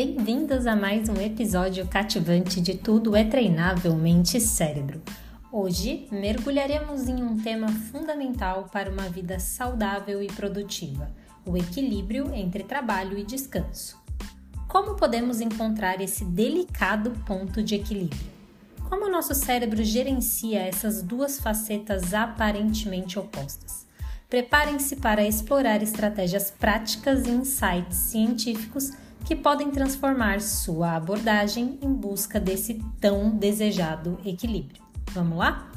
Bem-vindos a mais um episódio cativante de Tudo é Treinável Mente e Cérebro. Hoje mergulharemos em um tema fundamental para uma vida saudável e produtiva: o equilíbrio entre trabalho e descanso. Como podemos encontrar esse delicado ponto de equilíbrio? Como o nosso cérebro gerencia essas duas facetas aparentemente opostas? Preparem-se para explorar estratégias práticas e insights científicos que podem transformar sua abordagem em busca desse tão desejado equilíbrio. Vamos lá?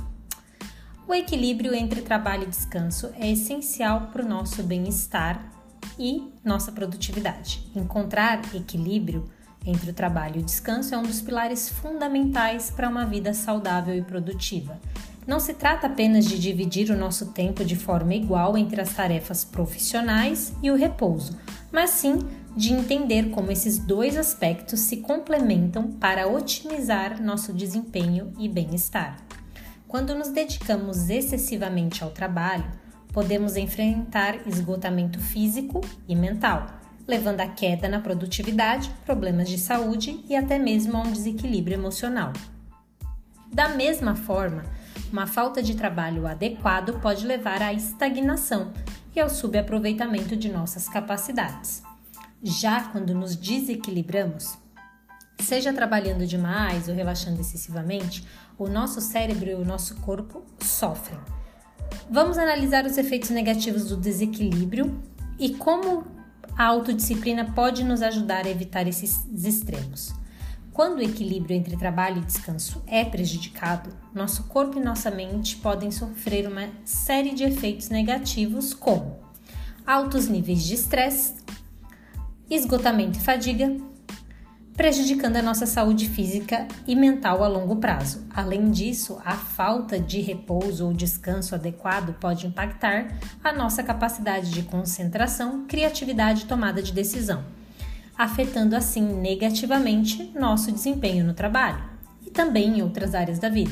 O equilíbrio entre trabalho e descanso é essencial para o nosso bem-estar e nossa produtividade. Encontrar equilíbrio entre o trabalho e o descanso é um dos pilares fundamentais para uma vida saudável e produtiva. Não se trata apenas de dividir o nosso tempo de forma igual entre as tarefas profissionais e o repouso, mas sim de entender como esses dois aspectos se complementam para otimizar nosso desempenho e bem-estar. Quando nos dedicamos excessivamente ao trabalho, podemos enfrentar esgotamento físico e mental, levando a queda na produtividade, problemas de saúde e até mesmo a um desequilíbrio emocional. Da mesma forma, uma falta de trabalho adequado pode levar à estagnação e ao subaproveitamento de nossas capacidades. Já quando nos desequilibramos, seja trabalhando demais ou relaxando excessivamente, o nosso cérebro e o nosso corpo sofrem. Vamos analisar os efeitos negativos do desequilíbrio e como a autodisciplina pode nos ajudar a evitar esses extremos. Quando o equilíbrio entre trabalho e descanso é prejudicado, nosso corpo e nossa mente podem sofrer uma série de efeitos negativos, como altos níveis de estresse, esgotamento e fadiga, prejudicando a nossa saúde física e mental a longo prazo. Além disso, a falta de repouso ou descanso adequado pode impactar a nossa capacidade de concentração, criatividade e tomada de decisão afetando assim negativamente nosso desempenho no trabalho e também em outras áreas da vida.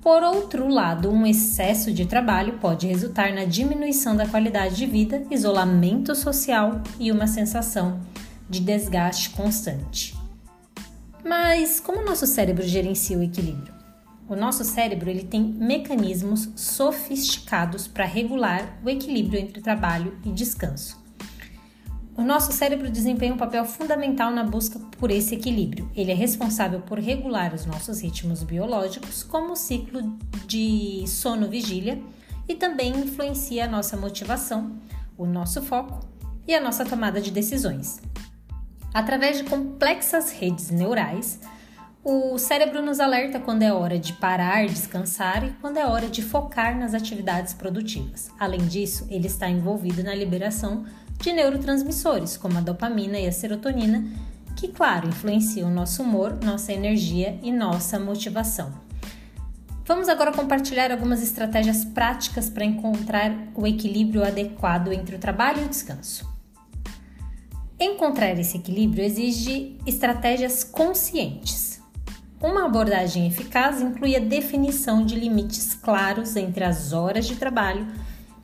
Por outro lado, um excesso de trabalho pode resultar na diminuição da qualidade de vida, isolamento social e uma sensação de desgaste constante. Mas como o nosso cérebro gerencia o equilíbrio? O nosso cérebro ele tem mecanismos sofisticados para regular o equilíbrio entre trabalho e descanso. O nosso cérebro desempenha um papel fundamental na busca por esse equilíbrio. Ele é responsável por regular os nossos ritmos biológicos, como o ciclo de sono-vigília, e também influencia a nossa motivação, o nosso foco e a nossa tomada de decisões. Através de complexas redes neurais, o cérebro nos alerta quando é hora de parar, descansar e quando é hora de focar nas atividades produtivas. Além disso, ele está envolvido na liberação de neurotransmissores, como a dopamina e a serotonina, que, claro, influenciam nosso humor, nossa energia e nossa motivação. Vamos agora compartilhar algumas estratégias práticas para encontrar o equilíbrio adequado entre o trabalho e o descanso. Encontrar esse equilíbrio exige estratégias conscientes. Uma abordagem eficaz inclui a definição de limites claros entre as horas de trabalho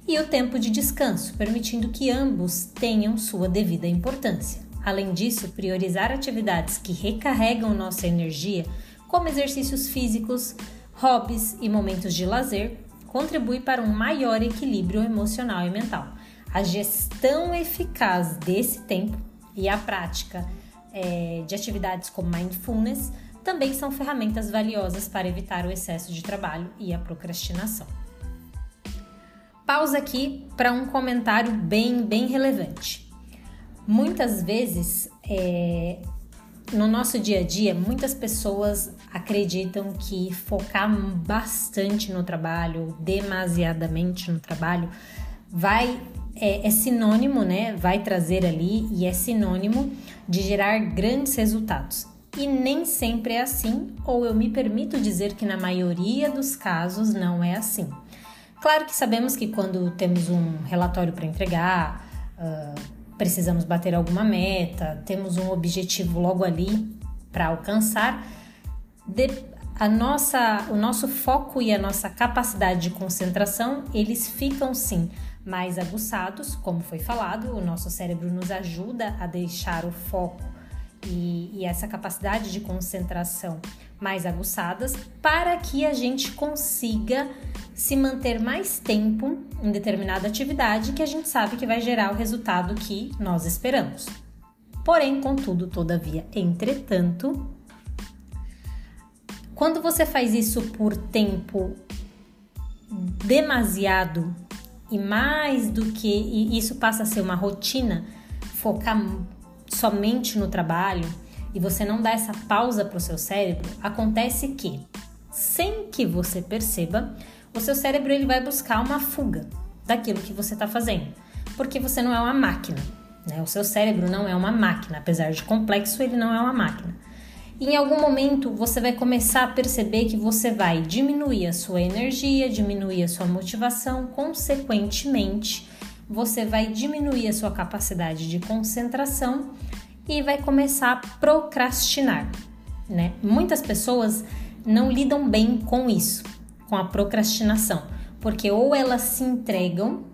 e o tempo de descanso, permitindo que ambos tenham sua devida importância. Além disso, priorizar atividades que recarregam nossa energia, como exercícios físicos, hobbies e momentos de lazer, contribui para um maior equilíbrio emocional e mental. A gestão eficaz desse tempo e a prática é, de atividades como mindfulness também são ferramentas valiosas para evitar o excesso de trabalho e a procrastinação. Pausa aqui para um comentário bem, bem relevante. Muitas vezes, é, no nosso dia a dia, muitas pessoas acreditam que focar bastante no trabalho, demasiadamente no trabalho, vai é, é, sinônimo, né? Vai trazer ali e é sinônimo de gerar grandes resultados. E nem sempre é assim, ou eu me permito dizer que na maioria dos casos não é assim. Claro que sabemos que quando temos um relatório para entregar, uh, precisamos bater alguma meta, temos um objetivo logo ali para alcançar, de, a nossa, o nosso foco e a nossa capacidade de concentração, eles ficam sim mais aguçados, como foi falado, o nosso cérebro nos ajuda a deixar o foco e, e essa capacidade de concentração mais aguçadas para que a gente consiga se manter mais tempo em determinada atividade que a gente sabe que vai gerar o resultado que nós esperamos. Porém, contudo, todavia, entretanto, quando você faz isso por tempo demasiado e mais do que e isso passa a ser uma rotina, focar somente no trabalho e você não dá essa pausa para o seu cérebro, acontece que, sem que você perceba, o seu cérebro ele vai buscar uma fuga daquilo que você está fazendo, porque você não é uma máquina. Né? O seu cérebro não é uma máquina, apesar de complexo, ele não é uma máquina. E em algum momento você vai começar a perceber que você vai diminuir a sua energia, diminuir a sua motivação, consequentemente, você vai diminuir a sua capacidade de concentração e vai começar a procrastinar, né? Muitas pessoas não lidam bem com isso, com a procrastinação, porque ou elas se entregam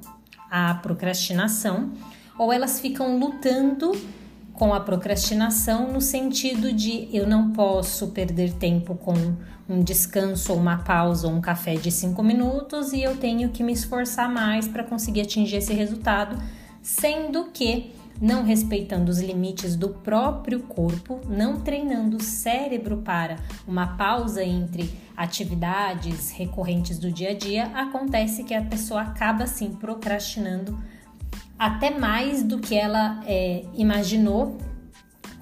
à procrastinação ou elas ficam lutando com a procrastinação no sentido de eu não posso perder tempo com um descanso uma pausa um café de cinco minutos e eu tenho que me esforçar mais para conseguir atingir esse resultado, sendo que não respeitando os limites do próprio corpo, não treinando o cérebro para uma pausa entre atividades recorrentes do dia a dia, acontece que a pessoa acaba sim procrastinando até mais do que ela é, imaginou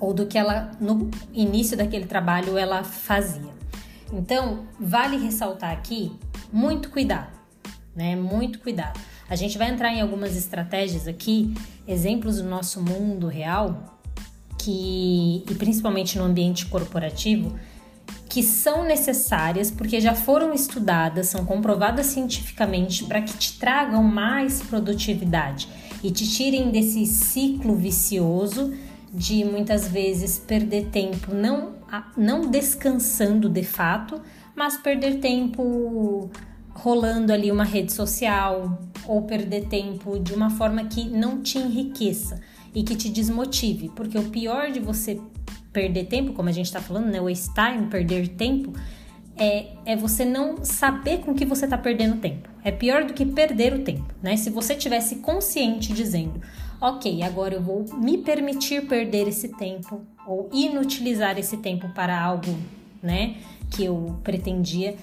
ou do que ela no início daquele trabalho ela fazia. Então, vale ressaltar aqui muito cuidado, né? Muito cuidado. A gente vai entrar em algumas estratégias aqui, exemplos do nosso mundo real, que e principalmente no ambiente corporativo, que são necessárias porque já foram estudadas, são comprovadas cientificamente para que te tragam mais produtividade e te tirem desse ciclo vicioso de muitas vezes perder tempo não não descansando de fato, mas perder tempo rolando ali uma rede social ou perder tempo de uma forma que não te enriqueça e que te desmotive, porque o pior de você perder tempo, como a gente está falando, né, waste time, perder tempo, é, é você não saber com que você está perdendo tempo. É pior do que perder o tempo, né? Se você tivesse consciente dizendo, ok, agora eu vou me permitir perder esse tempo ou inutilizar esse tempo para algo, né, que eu pretendia,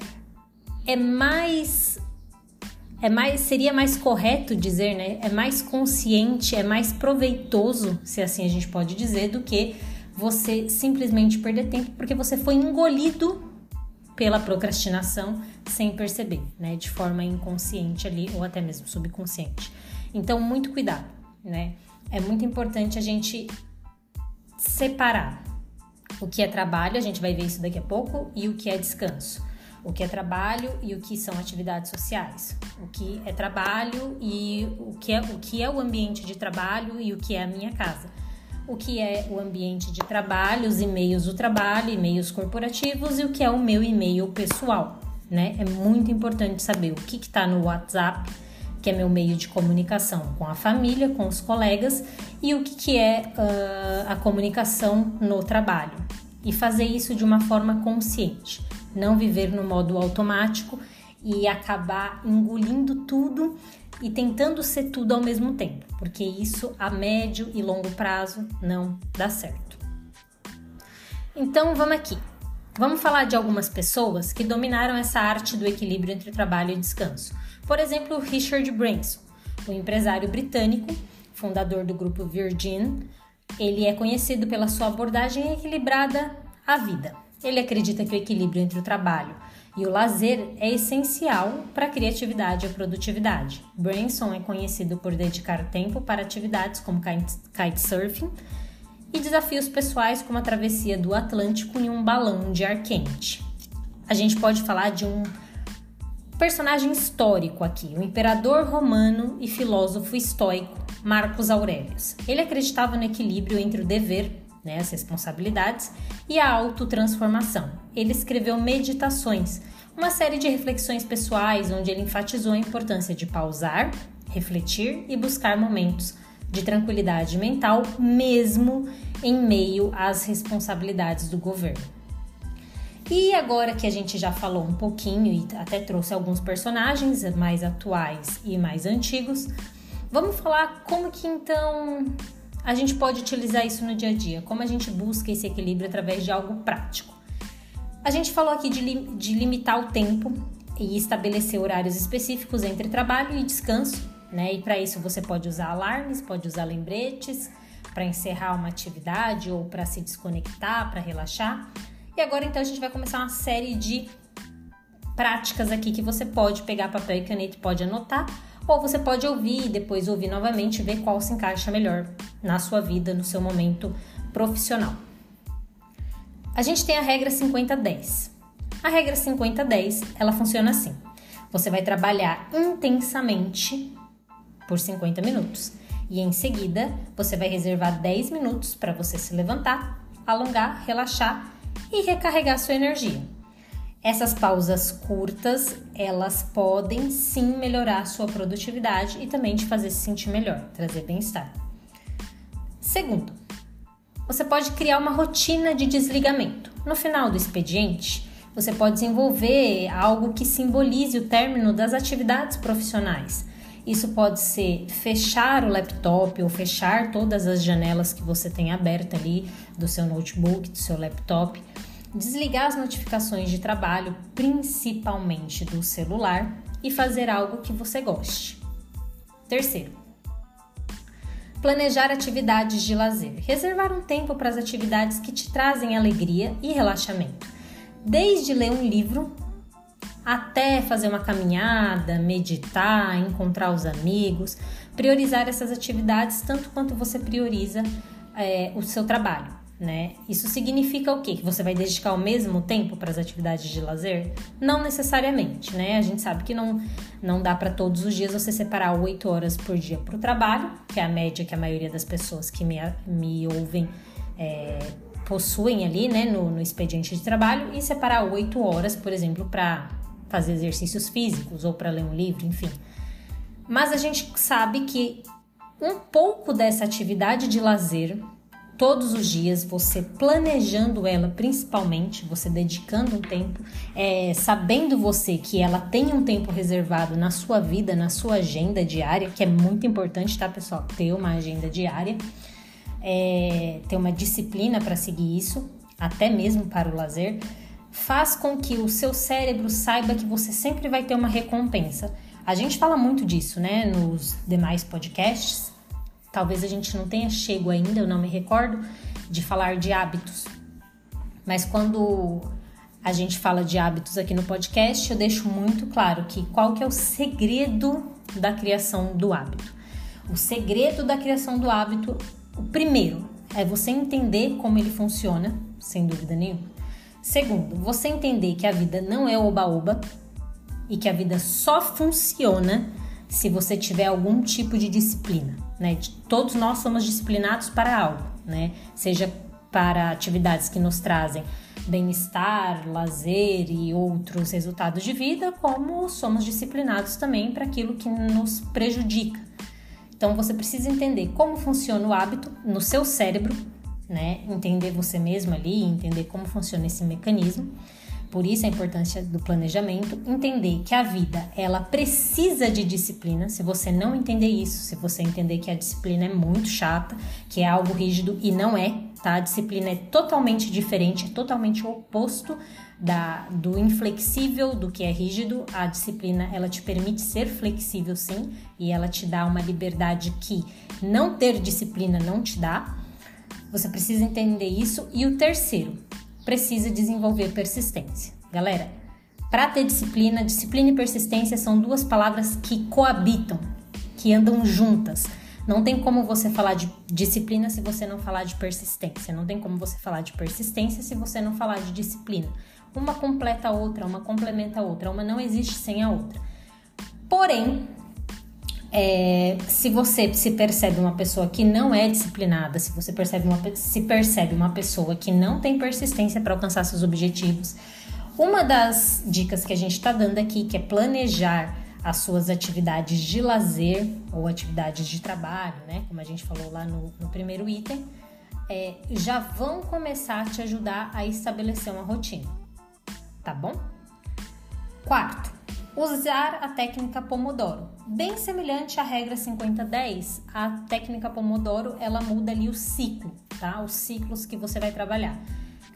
é mais é mais seria mais correto dizer, né? É mais consciente, é mais proveitoso, se assim a gente pode dizer, do que você simplesmente perder tempo porque você foi engolido pela procrastinação sem perceber, né? De forma inconsciente ali ou até mesmo subconsciente. Então, muito cuidado, né? É muito importante a gente separar o que é trabalho, a gente vai ver isso daqui a pouco, e o que é descanso o que é trabalho e o que são atividades sociais, o que é trabalho e o que é o que é o ambiente de trabalho e o que é a minha casa. O que é o ambiente de trabalho, os e-mails do trabalho, e-mails corporativos e o que é o meu e-mail pessoal, né? É muito importante saber o que está no WhatsApp, que é meu meio de comunicação com a família, com os colegas, e o que, que é uh, a comunicação no trabalho. E fazer isso de uma forma consciente não viver no modo automático e acabar engolindo tudo e tentando ser tudo ao mesmo tempo, porque isso a médio e longo prazo não dá certo. Então vamos aqui. Vamos falar de algumas pessoas que dominaram essa arte do equilíbrio entre trabalho e descanso. Por exemplo, Richard Branson, o empresário britânico, fundador do grupo Virgin. Ele é conhecido pela sua abordagem equilibrada à vida. Ele acredita que o equilíbrio entre o trabalho e o lazer é essencial para a criatividade e a produtividade. Branson é conhecido por dedicar tempo para atividades como kitesurfing e desafios pessoais como a travessia do Atlântico em um balão de ar quente. A gente pode falar de um personagem histórico aqui, o imperador romano e filósofo estoico Marcos Aurelius. Ele acreditava no equilíbrio entre o dever né, as responsabilidades, e a autotransformação. Ele escreveu Meditações, uma série de reflexões pessoais onde ele enfatizou a importância de pausar, refletir e buscar momentos de tranquilidade mental, mesmo em meio às responsabilidades do governo. E agora que a gente já falou um pouquinho e até trouxe alguns personagens mais atuais e mais antigos, vamos falar como que então a gente pode utilizar isso no dia a dia, como a gente busca esse equilíbrio através de algo prático. A gente falou aqui de, de limitar o tempo e estabelecer horários específicos entre trabalho e descanso, né? E para isso você pode usar alarmes, pode usar lembretes para encerrar uma atividade ou para se desconectar, para relaxar. E agora então a gente vai começar uma série de práticas aqui que você pode pegar papel e caneta e pode anotar, ou você pode ouvir e depois ouvir novamente e ver qual se encaixa melhor na sua vida, no seu momento profissional. A gente tem a regra 50-10. A regra 50-10, ela funciona assim. Você vai trabalhar intensamente por 50 minutos e em seguida você vai reservar 10 minutos para você se levantar, alongar, relaxar e recarregar sua energia. Essas pausas curtas, elas podem sim melhorar a sua produtividade e também te fazer se sentir melhor, trazer bem-estar. Segundo, você pode criar uma rotina de desligamento. No final do expediente, você pode desenvolver algo que simbolize o término das atividades profissionais. Isso pode ser fechar o laptop ou fechar todas as janelas que você tem aberta ali do seu notebook, do seu laptop, desligar as notificações de trabalho, principalmente do celular, e fazer algo que você goste. Terceiro, planejar atividades de lazer. Reservar um tempo para as atividades que te trazem alegria e relaxamento. Desde ler um livro até fazer uma caminhada, meditar, encontrar os amigos, priorizar essas atividades tanto quanto você prioriza é, o seu trabalho. Né? Isso significa o quê? Que você vai dedicar o mesmo tempo para as atividades de lazer? Não necessariamente, né? A gente sabe que não, não dá para todos os dias você separar 8 horas por dia para o trabalho, que é a média que a maioria das pessoas que me, me ouvem é, possuem ali, né, no, no expediente de trabalho, e separar 8 horas, por exemplo, para fazer exercícios físicos ou para ler um livro, enfim. Mas a gente sabe que um pouco dessa atividade de lazer, todos os dias, você planejando ela principalmente, você dedicando um tempo, é, sabendo você que ela tem um tempo reservado na sua vida, na sua agenda diária, que é muito importante, tá, pessoal? Ter uma agenda diária, é, ter uma disciplina para seguir isso, até mesmo para o lazer faz com que o seu cérebro saiba que você sempre vai ter uma recompensa. A gente fala muito disso, né, nos demais podcasts. Talvez a gente não tenha chego ainda, eu não me recordo, de falar de hábitos. Mas quando a gente fala de hábitos aqui no podcast, eu deixo muito claro que qual que é o segredo da criação do hábito. O segredo da criação do hábito, o primeiro, é você entender como ele funciona, sem dúvida nenhuma. Segundo, você entender que a vida não é oba-oba e que a vida só funciona se você tiver algum tipo de disciplina, né? Todos nós somos disciplinados para algo, né? Seja para atividades que nos trazem bem-estar, lazer e outros resultados de vida, como somos disciplinados também para aquilo que nos prejudica. Então você precisa entender como funciona o hábito no seu cérebro né? Entender você mesmo ali, entender como funciona esse mecanismo. Por isso a importância do planejamento, entender que a vida ela precisa de disciplina. Se você não entender isso, se você entender que a disciplina é muito chata, que é algo rígido e não é, tá? A disciplina é totalmente diferente, é totalmente oposto da, do inflexível, do que é rígido. A disciplina ela te permite ser flexível, sim, e ela te dá uma liberdade que não ter disciplina não te dá. Você precisa entender isso. E o terceiro, precisa desenvolver persistência. Galera, para ter disciplina, disciplina e persistência são duas palavras que coabitam, que andam juntas. Não tem como você falar de disciplina se você não falar de persistência. Não tem como você falar de persistência se você não falar de disciplina. Uma completa a outra, uma complementa a outra. Uma não existe sem a outra. Porém, é, se você se percebe uma pessoa que não é disciplinada, se você percebe uma, se percebe uma pessoa que não tem persistência para alcançar seus objetivos, uma das dicas que a gente está dando aqui, que é planejar as suas atividades de lazer ou atividades de trabalho, né? Como a gente falou lá no, no primeiro item, é, já vão começar a te ajudar a estabelecer uma rotina, tá bom? Quarto, usar a técnica Pomodoro. Bem semelhante à regra 50-10, a técnica Pomodoro ela muda ali o ciclo, tá? Os ciclos que você vai trabalhar.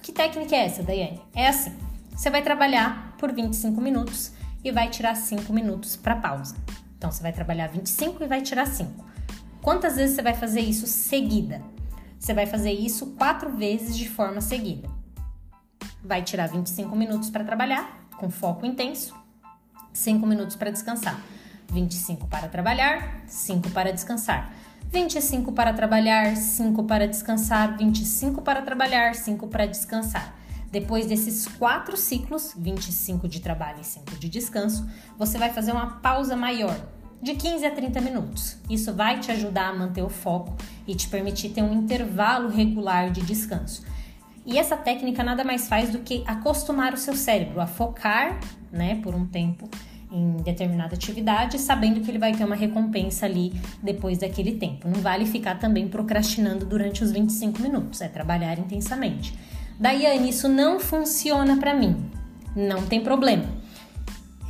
Que técnica é essa, Daiane? É assim: você vai trabalhar por 25 minutos e vai tirar 5 minutos para pausa. Então você vai trabalhar 25 e vai tirar 5. Quantas vezes você vai fazer isso seguida? Você vai fazer isso quatro vezes de forma seguida. Vai tirar 25 minutos para trabalhar, com foco intenso, 5 minutos para descansar. 25 para trabalhar, 5 para descansar. 25 para trabalhar, 5 para descansar, 25 para trabalhar, 5 para descansar. Depois desses quatro ciclos, 25 de trabalho e 5 de descanso, você vai fazer uma pausa maior, de 15 a 30 minutos. Isso vai te ajudar a manter o foco e te permitir ter um intervalo regular de descanso. E essa técnica nada mais faz do que acostumar o seu cérebro a focar, né, por um tempo em determinada atividade, sabendo que ele vai ter uma recompensa ali depois daquele tempo. Não vale ficar também procrastinando durante os 25 minutos, é trabalhar intensamente. Daiane, isso não funciona para mim. Não tem problema.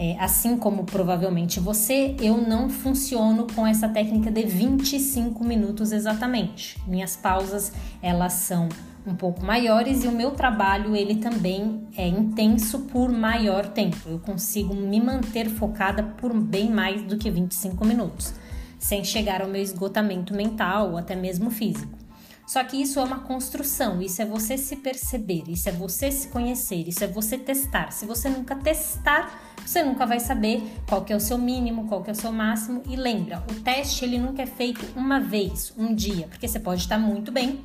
É, assim como provavelmente você, eu não funciono com essa técnica de 25 minutos exatamente. Minhas pausas, elas são um pouco maiores e o meu trabalho ele também é intenso por maior tempo. Eu consigo me manter focada por bem mais do que 25 minutos, sem chegar ao meu esgotamento mental ou até mesmo físico. Só que isso é uma construção, isso é você se perceber, isso é você se conhecer, isso é você testar. Se você nunca testar, você nunca vai saber qual que é o seu mínimo, qual que é o seu máximo. E lembra, o teste ele nunca é feito uma vez, um dia, porque você pode estar muito bem,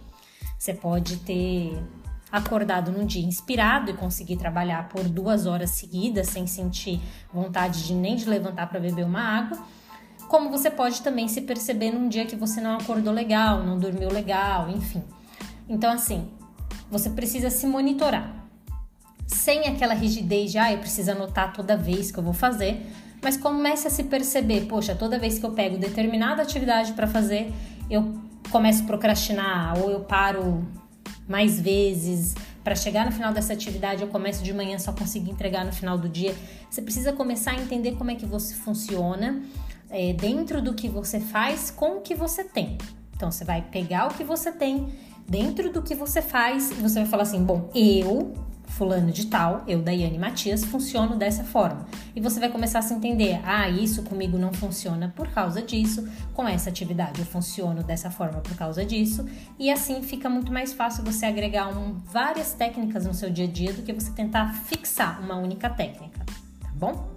você pode ter acordado num dia inspirado e conseguir trabalhar por duas horas seguidas sem sentir vontade de nem de levantar para beber uma água como você pode também se perceber num dia que você não acordou legal, não dormiu legal, enfim. Então, assim, você precisa se monitorar. Sem aquela rigidez de, ah, eu preciso anotar toda vez que eu vou fazer, mas comece a se perceber, poxa, toda vez que eu pego determinada atividade para fazer, eu começo a procrastinar ou eu paro mais vezes. Para chegar no final dessa atividade, eu começo de manhã, só consigo entregar no final do dia. Você precisa começar a entender como é que você funciona é, dentro do que você faz com o que você tem. Então você vai pegar o que você tem dentro do que você faz e você vai falar assim: bom, eu, fulano de tal, eu, Daiane Matias, funciono dessa forma. E você vai começar a se entender: ah, isso comigo não funciona por causa disso, com essa atividade eu funciono dessa forma por causa disso. E assim fica muito mais fácil você agregar um, várias técnicas no seu dia a dia do que você tentar fixar uma única técnica, tá bom?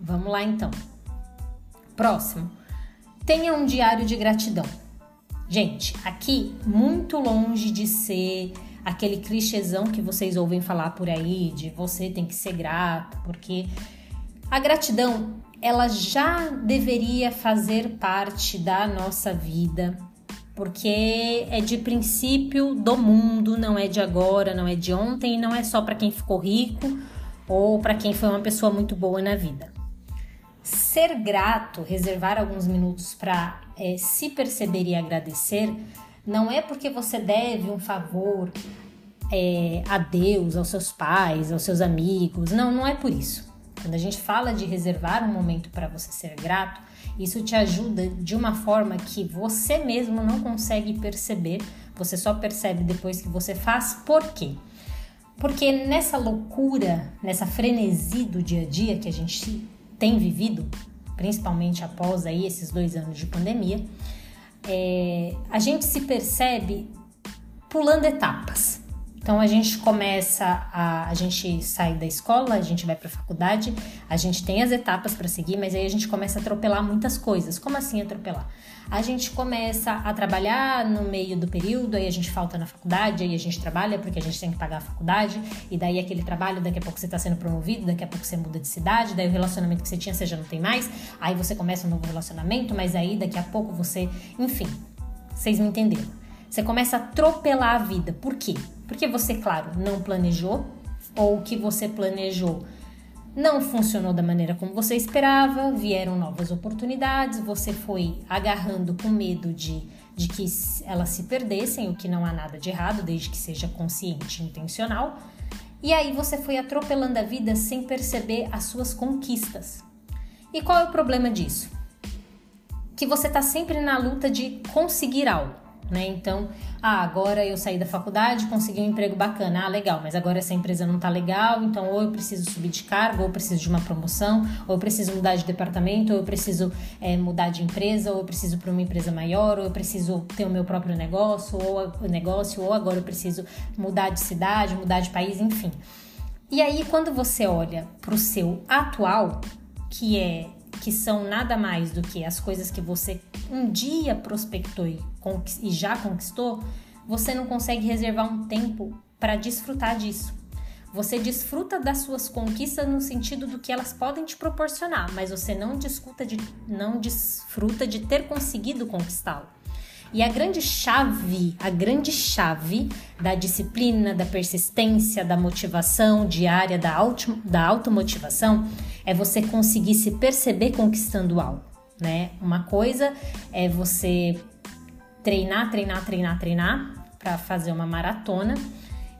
Vamos lá então. Próximo. Tenha um diário de gratidão. Gente, aqui muito longe de ser aquele clichêzão que vocês ouvem falar por aí de você tem que ser grato, porque a gratidão ela já deveria fazer parte da nossa vida, porque é de princípio do mundo, não é de agora, não é de ontem, não é só para quem ficou rico ou para quem foi uma pessoa muito boa na vida. Ser grato, reservar alguns minutos para é, se perceber e agradecer, não é porque você deve um favor é, a Deus, aos seus pais, aos seus amigos. Não, não é por isso. Quando a gente fala de reservar um momento para você ser grato, isso te ajuda de uma forma que você mesmo não consegue perceber, você só percebe depois que você faz. Por quê? Porque nessa loucura, nessa frenesi do dia a dia que a gente tem vivido, principalmente após aí esses dois anos de pandemia, é, a gente se percebe pulando etapas. Então a gente começa a, a gente sai da escola, a gente vai para a faculdade, a gente tem as etapas para seguir, mas aí a gente começa a atropelar muitas coisas. Como assim atropelar? A gente começa a trabalhar no meio do período, aí a gente falta na faculdade, aí a gente trabalha porque a gente tem que pagar a faculdade, e daí aquele trabalho, daqui a pouco você está sendo promovido, daqui a pouco você muda de cidade, daí o relacionamento que você tinha você já não tem mais, aí você começa um novo relacionamento, mas aí daqui a pouco você, enfim, vocês me entenderam. Você começa a atropelar a vida. Por quê? Porque você, claro, não planejou, ou o que você planejou não funcionou da maneira como você esperava, vieram novas oportunidades, você foi agarrando com medo de, de que elas se perdessem, o que não há nada de errado, desde que seja consciente e intencional. E aí você foi atropelando a vida sem perceber as suas conquistas. E qual é o problema disso? Que você está sempre na luta de conseguir algo né? Então, ah, agora eu saí da faculdade, consegui um emprego bacana, ah, legal, mas agora essa empresa não tá legal, então ou eu preciso subir de cargo, ou eu preciso de uma promoção, ou eu preciso mudar de departamento, ou eu preciso é, mudar de empresa, ou eu preciso para uma empresa maior, ou eu preciso ter o meu próprio negócio, ou negócio, ou agora eu preciso mudar de cidade, mudar de país, enfim. E aí, quando você olha para o seu atual, que é que são nada mais do que as coisas que você um dia prospectou e, já conquistou, você não consegue reservar um tempo para desfrutar disso. Você desfruta das suas conquistas no sentido do que elas podem te proporcionar, mas você não de, não desfruta de ter conseguido conquistá-lo. E a grande chave, a grande chave da disciplina, da persistência, da motivação diária, da, auto, da automotivação é você conseguir se perceber conquistando algo, né? Uma coisa é você treinar, treinar, treinar, treinar para fazer uma maratona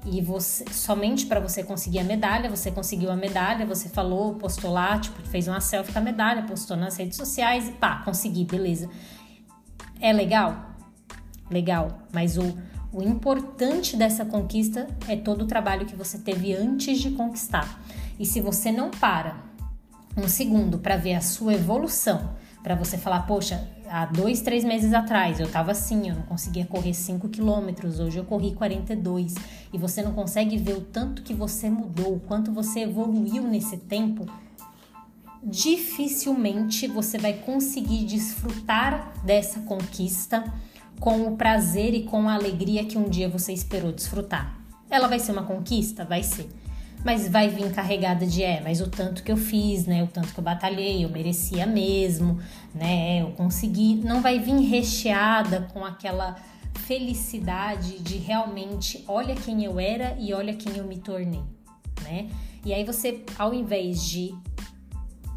e você somente para você conseguir a medalha, você conseguiu a medalha, você falou, postou lá, tipo, fez uma selfie com a medalha, postou nas redes sociais e pá, consegui, beleza. É legal? Legal, mas o, o importante dessa conquista é todo o trabalho que você teve antes de conquistar. E se você não para um segundo para ver a sua evolução, para você falar, poxa, há dois, três meses atrás eu estava assim, eu não conseguia correr 5 quilômetros, hoje eu corri 42, e você não consegue ver o tanto que você mudou, o quanto você evoluiu nesse tempo, dificilmente você vai conseguir desfrutar dessa conquista com o prazer e com a alegria que um dia você esperou desfrutar. Ela vai ser uma conquista? Vai ser. Mas vai vir carregada de é, mas o tanto que eu fiz, né? O tanto que eu batalhei, eu merecia mesmo, né? Eu consegui. Não vai vir recheada com aquela felicidade de realmente olha quem eu era e olha quem eu me tornei, né? E aí você, ao invés de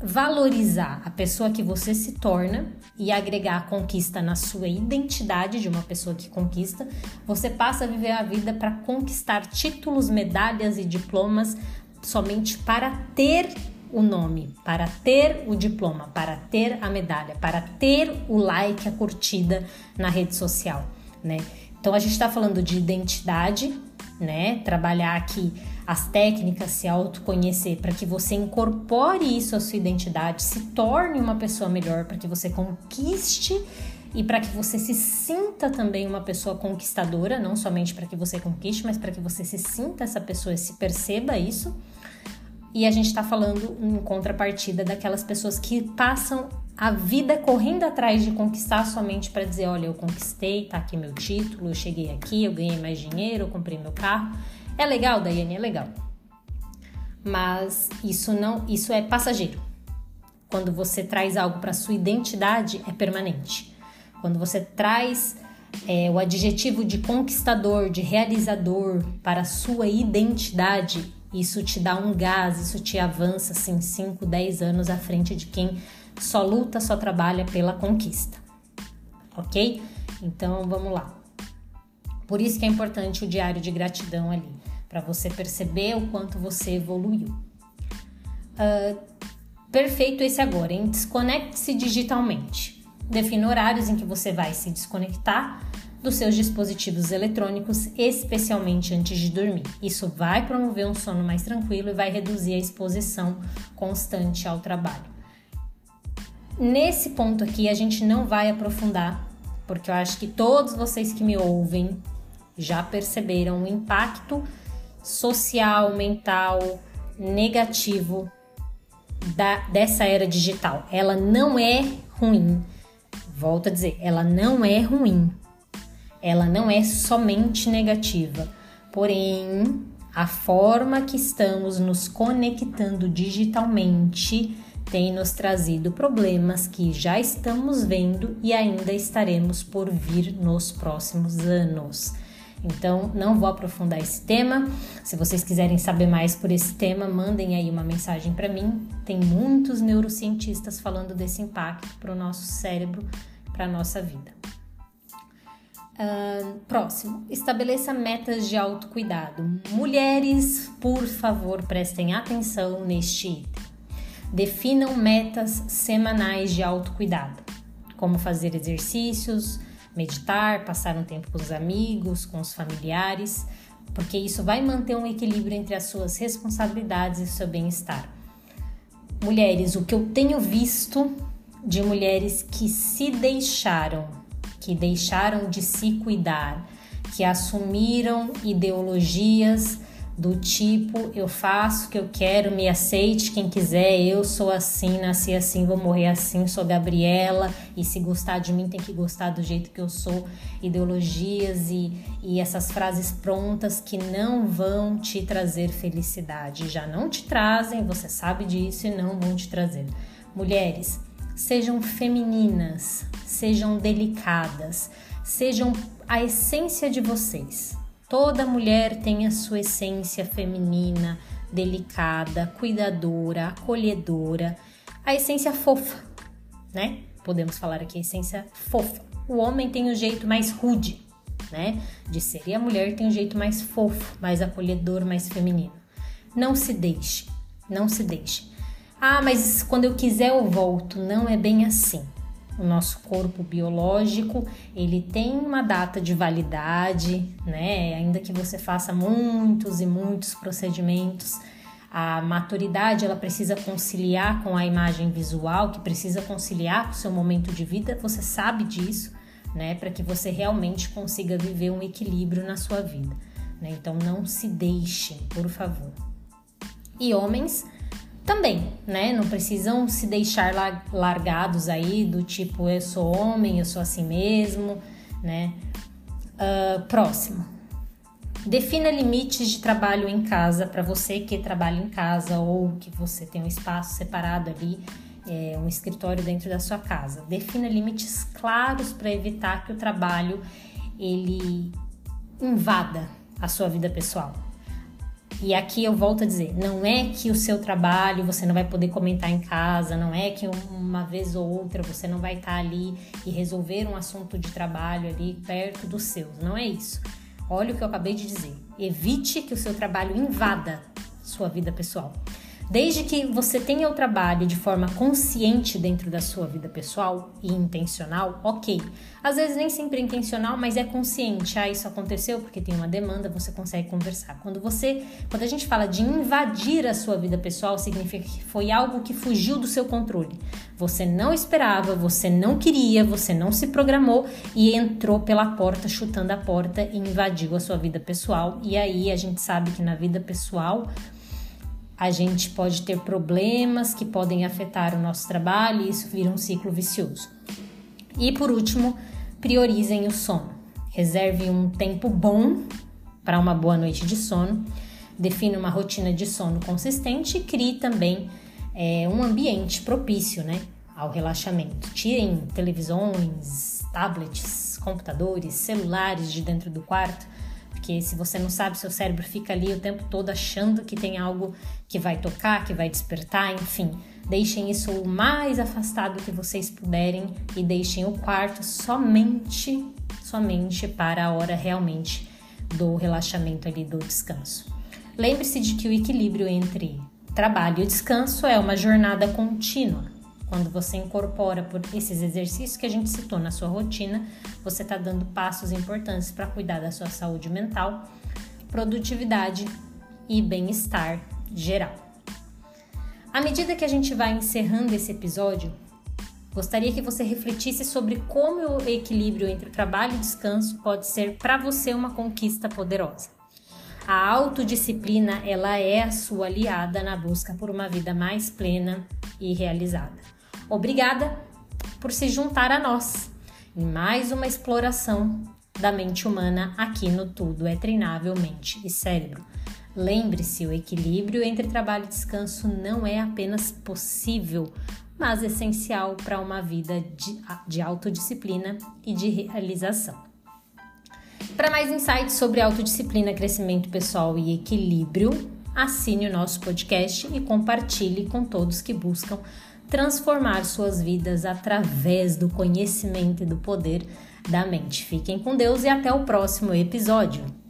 valorizar a pessoa que você se torna e agregar a conquista na sua identidade de uma pessoa que conquista, você passa a viver a vida para conquistar títulos, medalhas e diplomas somente para ter o nome, para ter o diploma, para ter a medalha, para ter o like, a curtida na rede social, né? Então a gente está falando de identidade, né? Trabalhar aqui as técnicas, se autoconhecer, para que você incorpore isso à sua identidade, se torne uma pessoa melhor, para que você conquiste e para que você se sinta também uma pessoa conquistadora, não somente para que você conquiste, mas para que você se sinta essa pessoa e se perceba isso. E a gente está falando em contrapartida daquelas pessoas que passam a vida correndo atrás de conquistar somente para dizer: olha, eu conquistei, tá aqui meu título, eu cheguei aqui, eu ganhei mais dinheiro, eu comprei meu carro. É legal, Daiane, é legal. Mas isso não, isso é passageiro. Quando você traz algo para sua identidade, é permanente. Quando você traz é, o adjetivo de conquistador, de realizador para a sua identidade, isso te dá um gás, isso te avança assim 5, 10 anos à frente de quem só luta, só trabalha pela conquista. Ok? Então vamos lá. Por isso que é importante o diário de gratidão ali, para você perceber o quanto você evoluiu. Uh, perfeito esse agora, hein? Desconecte-se digitalmente. Defina horários em que você vai se desconectar dos seus dispositivos eletrônicos, especialmente antes de dormir. Isso vai promover um sono mais tranquilo e vai reduzir a exposição constante ao trabalho. Nesse ponto aqui a gente não vai aprofundar, porque eu acho que todos vocês que me ouvem já perceberam o impacto social, mental, negativo da, dessa era digital. Ela não é ruim. Volto a dizer, ela não é ruim ela não é somente negativa, porém, a forma que estamos nos conectando digitalmente tem nos trazido problemas que já estamos vendo e ainda estaremos por vir nos próximos anos. Então, não vou aprofundar esse tema. Se vocês quiserem saber mais por esse tema, mandem aí uma mensagem para mim. Tem muitos neurocientistas falando desse impacto para o nosso cérebro, para a nossa vida. Uh, próximo, estabeleça metas de autocuidado. Mulheres, por favor, prestem atenção neste item. Definam metas semanais de autocuidado, como fazer exercícios, meditar, passar um tempo com os amigos, com os familiares, porque isso vai manter um equilíbrio entre as suas responsabilidades e seu bem-estar. Mulheres, o que eu tenho visto de mulheres que se deixaram, que deixaram de se cuidar, que assumiram ideologias do tipo eu faço o que eu quero, me aceite quem quiser, eu sou assim, nasci assim, vou morrer assim, sou Gabriela e se gostar de mim tem que gostar do jeito que eu sou, ideologias e, e essas frases prontas que não vão te trazer felicidade, já não te trazem, você sabe disso e não vão te trazer. Mulheres, sejam femininas, sejam delicadas, sejam a essência de vocês Toda mulher tem a sua essência feminina, delicada, cuidadora, acolhedora, a essência fofa, né? Podemos falar aqui a essência fofa. O homem tem o jeito mais rude, né? De ser e a mulher tem o jeito mais fofo, mais acolhedor, mais feminino. Não se deixe, não se deixe. Ah, mas quando eu quiser eu volto. Não é bem assim o nosso corpo biológico, ele tem uma data de validade, né? Ainda que você faça muitos e muitos procedimentos, a maturidade ela precisa conciliar com a imagem visual, que precisa conciliar com o seu momento de vida, você sabe disso, né? Para que você realmente consiga viver um equilíbrio na sua vida, né? Então não se deixe, por favor. E homens, também, né? Não precisam se deixar largados aí do tipo eu sou homem, eu sou assim mesmo, né? Uh, próximo. Defina limites de trabalho em casa para você que trabalha em casa ou que você tem um espaço separado ali, é, um escritório dentro da sua casa. Defina limites claros para evitar que o trabalho ele invada a sua vida pessoal. E aqui eu volto a dizer, não é que o seu trabalho você não vai poder comentar em casa, não é que uma vez ou outra você não vai estar ali e resolver um assunto de trabalho ali perto dos seus, não é isso. Olha o que eu acabei de dizer. Evite que o seu trabalho invada sua vida pessoal. Desde que você tenha o trabalho de forma consciente dentro da sua vida pessoal e intencional, ok. Às vezes nem sempre é intencional, mas é consciente. Ah, isso aconteceu porque tem uma demanda, você consegue conversar. Quando você, quando a gente fala de invadir a sua vida pessoal, significa que foi algo que fugiu do seu controle. Você não esperava, você não queria, você não se programou e entrou pela porta, chutando a porta e invadiu a sua vida pessoal. E aí a gente sabe que na vida pessoal a gente pode ter problemas que podem afetar o nosso trabalho e isso vira um ciclo vicioso. E por último, priorizem o sono. Reserve um tempo bom para uma boa noite de sono. Defina uma rotina de sono consistente e crie também é, um ambiente propício né, ao relaxamento. Tirem televisões, tablets, computadores, celulares de dentro do quarto porque se você não sabe, seu cérebro fica ali o tempo todo achando que tem algo que vai tocar, que vai despertar, enfim. Deixem isso o mais afastado que vocês puderem e deixem o quarto somente, somente para a hora realmente do relaxamento ali do descanso. Lembre-se de que o equilíbrio entre trabalho e descanso é uma jornada contínua. Quando você incorpora por esses exercícios que a gente citou na sua rotina, você está dando passos importantes para cuidar da sua saúde mental, produtividade e bem-estar geral. À medida que a gente vai encerrando esse episódio, gostaria que você refletisse sobre como o equilíbrio entre trabalho e descanso pode ser para você uma conquista poderosa. A autodisciplina, ela é a sua aliada na busca por uma vida mais plena e realizada. Obrigada por se juntar a nós em mais uma exploração da mente humana aqui no Tudo é Treinável Mente e Cérebro. Lembre-se, o equilíbrio entre trabalho e descanso não é apenas possível, mas essencial para uma vida de, de autodisciplina e de realização. Para mais insights sobre autodisciplina, crescimento pessoal e equilíbrio, assine o nosso podcast e compartilhe com todos que buscam transformar suas vidas através do conhecimento e do poder da mente. Fiquem com Deus e até o próximo episódio.